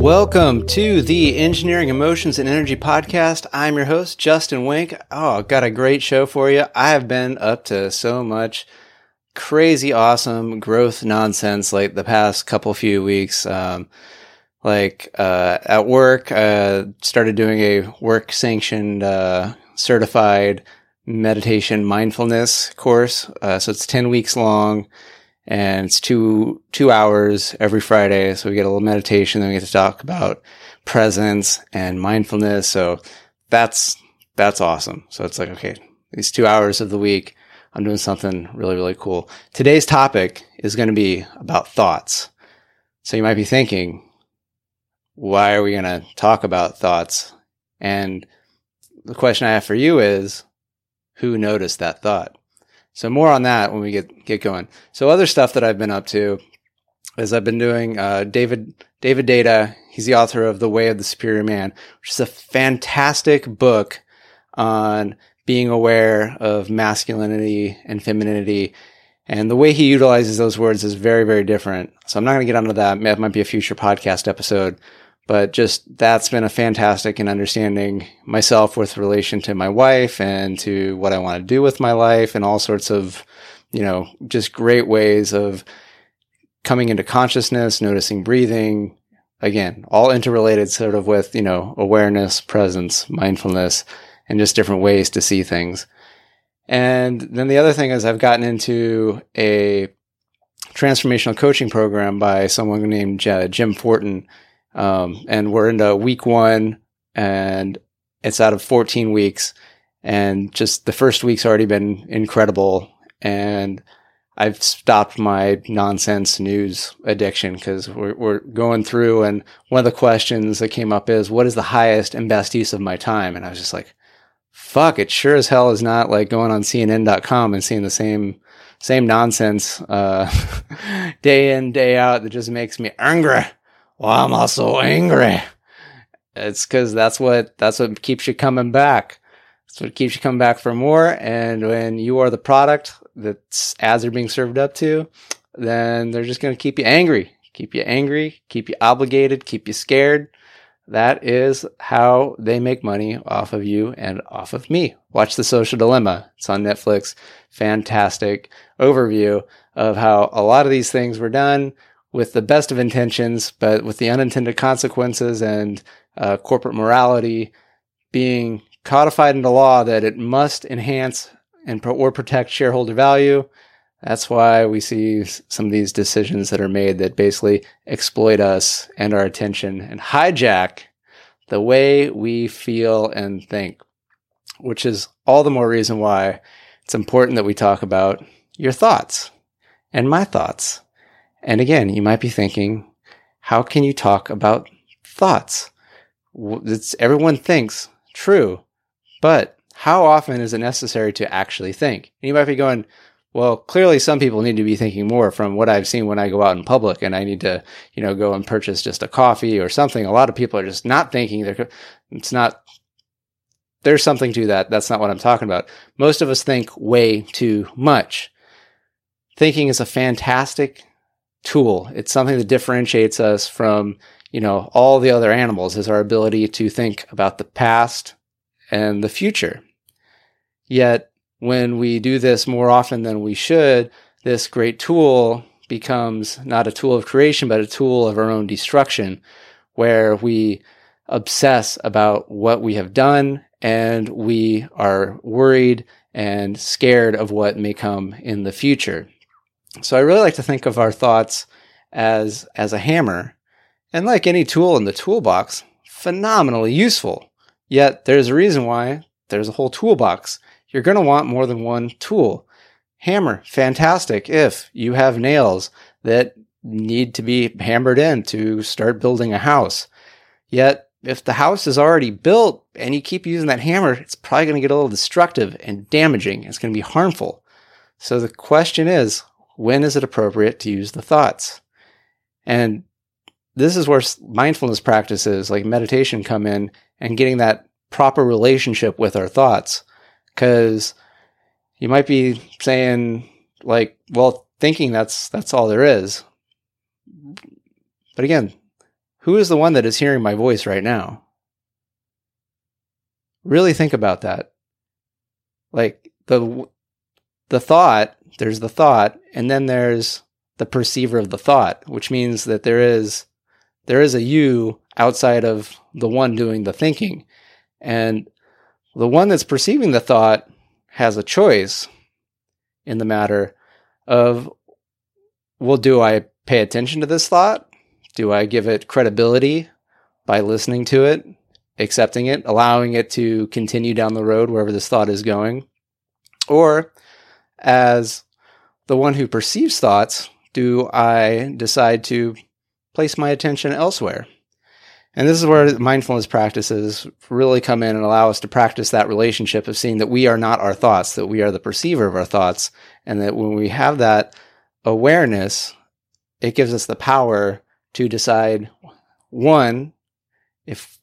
Welcome to the Engineering Emotions and Energy Podcast. I'm your host, Justin Wenck. Oh, got a great show for you. I have been up to so much crazy awesome growth nonsense like the past couple few weeks. Um, like uh, at work, uh, started doing a work sanctioned uh, certified meditation mindfulness course. Uh, so it's ten weeks long, and it's two two hours every Friday. So we get a little meditation, then we get to talk about presence and mindfulness. So that's that's awesome. So it's like okay, these two hours of the week I'm doing something really, really cool. Today's topic is going to be about thoughts. So you might be thinking, why are we going to talk about thoughts? And the question I have for you is, who noticed that thought? So more on that when we get, get going. So other stuff that I've been up to is I've been doing, uh, David, David Deida. He's the author of The Way of the Superior Man, which is a fantastic book on being aware of masculinity and femininity. And the way he utilizes those words is very, very different. So I'm not going to get onto that. That might be a future podcast episode, but just that's been a fantastic in understanding myself with relation to my wife and to what I want to do with my life and all sorts of, you know, just great ways of coming into consciousness, noticing breathing. Again, all interrelated sort of with, you know, awareness, presence, mindfulness and just different ways to see things. And then the other thing is I've gotten into a transformational coaching program by someone named uh, Jim Fortin. Um, and we're into week one and it's out of 14 weeks. And just the first week's already been incredible. And I've stopped my nonsense news addiction because we're, we're going through. And one of the questions that came up is, what is the highest and best use of my time? And I was just like, fuck, it sure as hell is not like going on CNN.com and seeing the same same nonsense uh, day in day out that just makes me angry. Well, I'm also angry. It's because that's what that's what keeps you coming back. That's what keeps you coming back for more. And when you are the product that ads are being served up to, then they're just going to keep you angry, keep you angry, keep you obligated, keep you scared. That is how they make money off of you and off of me. Watch The Social Dilemma. It's on Netflix. Fantastic overview of how a lot of these things were done with the best of intentions, but with the unintended consequences and uh, corporate morality being codified into law that it must enhance and pro- or protect shareholder value. That's why we see some of these decisions that are made that basically exploit us and our attention and hijack the way we feel and think, which is all the more reason why it's important that we talk about your thoughts and my thoughts. And again, you might be thinking, how can you talk about thoughts? It's, everyone thinks true, but how often is it necessary to actually think? And you might be going, well, clearly some people need to be thinking more from what I've seen when I go out in public and I need to, you know, go and purchase just a coffee or something. A lot of people are just not thinking. They're, it's not, there's something to that. That's not what I'm talking about. Most of us think way too much. Thinking is a fantastic tool. It's something that differentiates us from, you know, all the other animals is our ability to think about the past and the future. Yet when we do this more often than we should, this great tool becomes not a tool of creation, but a tool of our own destruction, where we obsess about what we have done and we are worried and scared of what may come in the future. So I really like to think of our thoughts as, as a hammer. And like any tool in the toolbox, phenomenally useful. Yet there's a reason why there's a whole toolbox you're going to want more than one tool. Hammer, fantastic if you have nails that need to be hammered in to start building a house. Yet, if the house is already built and you keep using that hammer, it's probably going to get a little destructive and damaging. It's going to be harmful. So the question is, when is it appropriate to use the thoughts? And this is where mindfulness practices like meditation come in and getting that proper relationship with our thoughts because you might be saying like, well, thinking that's that's all there is. But again, who is the one that is hearing my voice right now? Really think about that. Like the the thought, there's the thought, and then there's the perceiver of the thought, which means that there is there is a you outside of the one doing the thinking. And the one that's perceiving the thought has a choice in the matter of well, do I pay attention to this thought? Do I give it credibility by listening to it, accepting it, allowing it to continue down the road wherever this thought is going? Or as the one who perceives thoughts, do I decide to place my attention elsewhere? And this is where mindfulness practices really come in and allow us to practice that relationship of seeing that we are not our thoughts, that we are the perceiver of our thoughts, and that when we have that awareness, it gives us the power to decide one, if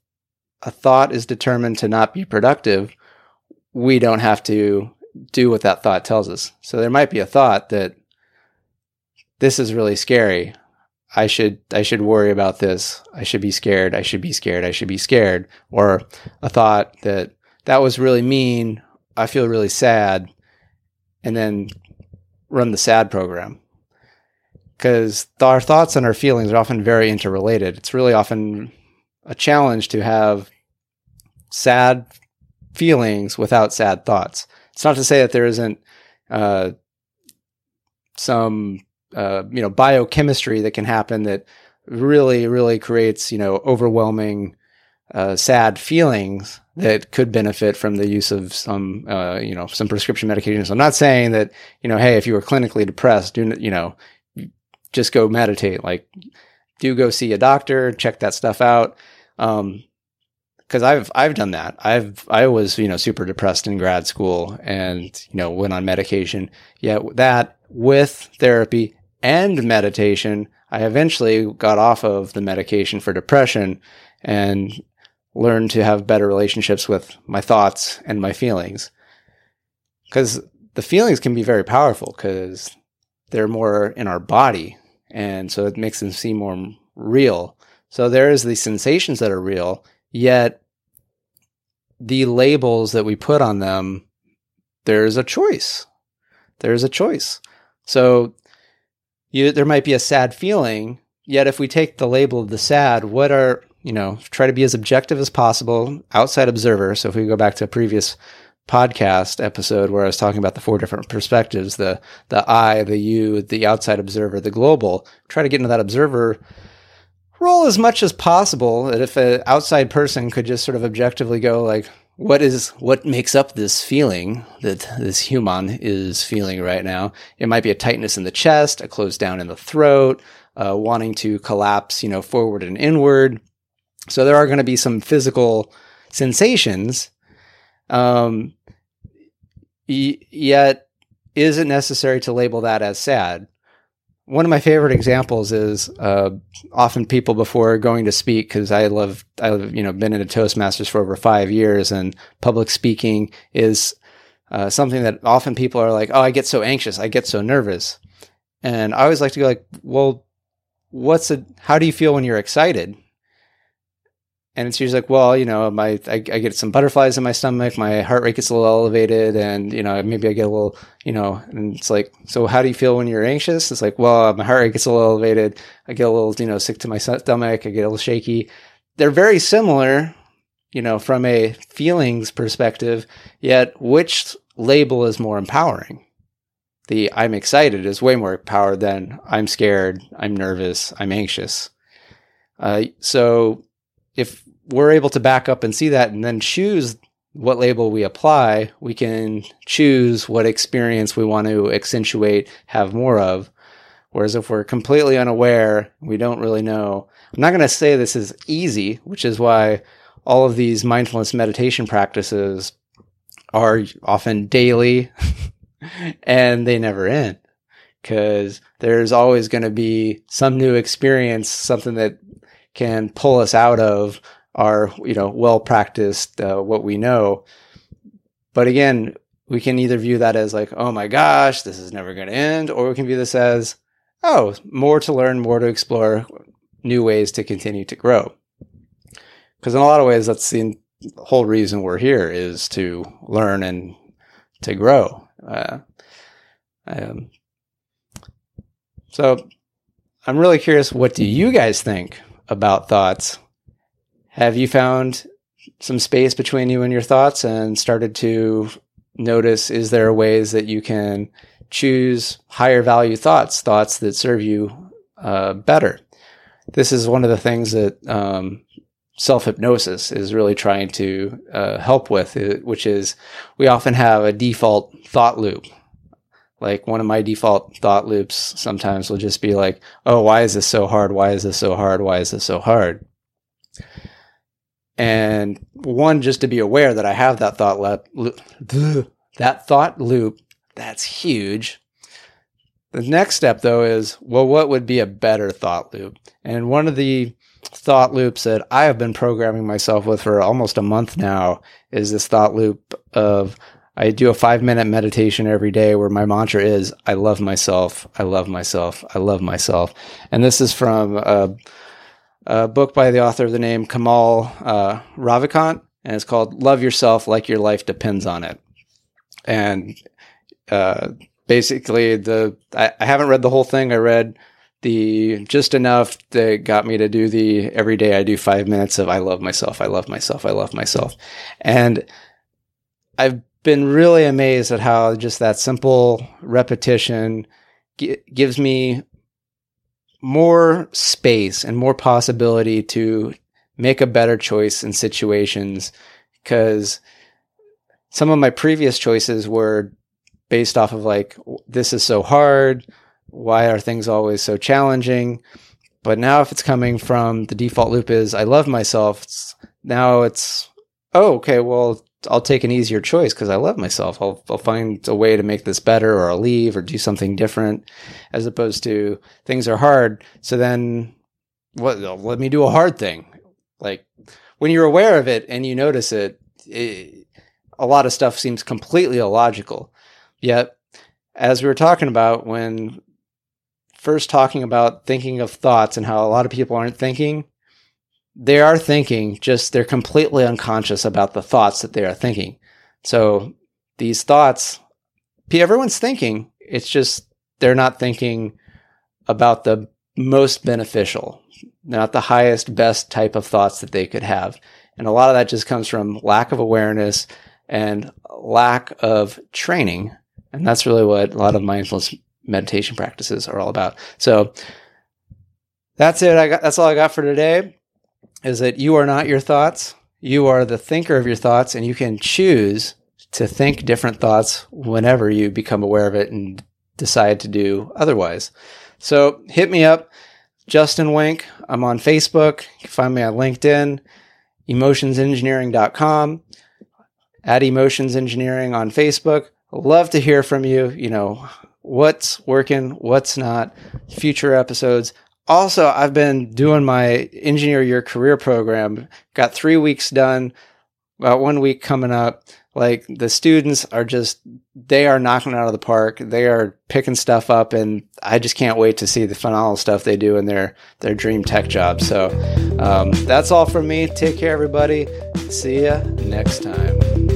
a thought is determined to not be productive, we don't have to do what that thought tells us. So there might be a thought that this is really scary. I should I should worry about this. I should be scared. I should be scared. I should be scared. Or a thought that that was really mean. I feel really sad. And then run the sad program. Because our thoughts and our feelings are often very interrelated. It's really often a challenge to have sad feelings without sad thoughts. It's not to say that there isn't uh, some uh, you know biochemistry that can happen that really really creates you know overwhelming uh, sad feelings that could benefit from the use of some uh, you know some prescription medications. I'm not saying that you know hey if you were clinically depressed do you know just go meditate like do go see a doctor check that stuff out um, because I've I've done that. I've I was you know super depressed in grad school and you know went on medication. Yet that with therapy and meditation, I eventually got off of the medication for depression and learned to have better relationships with my thoughts and my feelings. Because the feelings can be very powerful because they're more in our body, and so it makes them seem more real. So there is the sensations that are real, Yet the labels that we put on them, there's a choice. There's a choice. So you, there might be a sad feeling. Yet if we take the label of the sad, what are, you know, try to be as objective as possible, outside observer. So if we go back to a previous podcast episode where I was talking about the four different perspectives, the the I, the you, the outside observer, the global, try to get into that observer role as much as possible. That if an outside person could just sort of objectively go like, what is what makes up this feeling that this human is feeling right now? It might be a tightness in the chest, a close down in the throat, uh, wanting to collapse, you know, forward and inward. So there are going to be some physical sensations. Um, y- yet, is it necessary to label that as sad? One of my favorite examples is uh, often people before going to speak because I love I've you know been in a Toastmasters for over five years and public speaking is uh, something that often people are like oh I get so anxious. I get so nervous. And I always like to go like well what's a how do you feel when you're excited and it's usually like, well, you know, my I, I, get some butterflies in my stomach, my heart rate gets a little elevated, and you know, maybe I get a little, you know, and it's like, so how do you feel when you're anxious? It's like, well, my heart rate gets a little elevated, I get a little, you know, sick to my stomach, I get a little shaky. They're very similar, you know, from a feelings perspective. Yet, which label is more empowering? The I'm excited is way more powered than I'm scared, I'm nervous, I'm anxious. Uh, so if we're able to back up and see that and then choose what label we apply, we can choose what experience we want to accentuate, have more of. Whereas if we're completely unaware, we don't really know. I'm not going to say this is easy, which is why all of these mindfulness meditation practices are often daily and they never end because there's always going to be some new experience, something that can pull us out of our, you know, well practiced, uh, what we know. But again, we can either view that as like, oh my gosh, this is never going to end, or we can view this as, oh, more to learn, more to explore. new ways to continue to grow. Because in a lot of ways, that's the whole reason we're here is to learn and to grow. Uh, um, so I'm really curious. What do you guys think about thoughts? Have you found some space between you and your thoughts and started to notice is there ways that you can choose higher value thoughts, thoughts that serve you uh, better? This is one of the things that um, self hypnosis is really trying to uh, help with, uh, which is we often have a default thought loop. Like one of my default thought loops sometimes will just be like, oh, why is this so hard? Why is this so hard? Why is this so hard? And one, just to be aware that I have that thought loop, that thought loop, that's huge. The next step though is, well, what would be a better thought loop? And one of the thought loops that I have been programming myself with for almost a month now is this thought loop of I do a five minute meditation every day where my mantra is, I love myself, I love myself, I love myself. And this is from a, a book by the author of the name Kamal uh, Ravikant, and it's called Love Yourself Like Your Life Depends on It. And uh, basically, the I, I haven't read the whole thing. I read the just enough that got me to do the every day I do five minutes of I love myself, I love myself, I love myself. And I've been really amazed at how just that simple repetition g- gives me more space and more possibility to make a better choice in situations because some of my previous choices were based off of like this is so hard why are things always so challenging? But now, if it's coming from the default loop is I love myself, it's, now it's oh okay, well I'll take an easier choice because I love myself. I'll I'll find a way to make this better, or I'll leave, or do something different, as opposed to things are hard. So then, what? Let me do a hard thing. Like when you're aware of it and you notice it, it a lot of stuff seems completely illogical. Yet, as we were talking about when first talking about thinking of thoughts and how a lot of people aren't thinking, they are thinking, just they're completely unconscious about the thoughts that they are thinking. So these thoughts, everyone's thinking, it's just they're not thinking about the most beneficial, not the highest, best type of thoughts that they could have. And a lot of that just comes from lack of awareness and lack of training. And that's really what a lot of mindfulness meditation practices are all about. So that's it. I got, that's all I got for today is that you are not your thoughts. You are the thinker of your thoughts and you can choose to think different thoughts whenever you become aware of it and decide to do otherwise. So hit me up, Justin Wenck. I'm on Facebook. You can find me on LinkedIn, emotionsengineering.com, at Emotions Engineering on Facebook. Love to hear from you. You know, what's working, what's not, future episodes. Also, I've been doing my engineer your career program. Got three weeks done, about one week coming up. Like the students are just, they are knocking out of the park. They are picking stuff up and I just can't wait to see the phenomenal stuff they do in their, their dream tech job. So, um, that's all from me. Take care, everybody. See ya next time.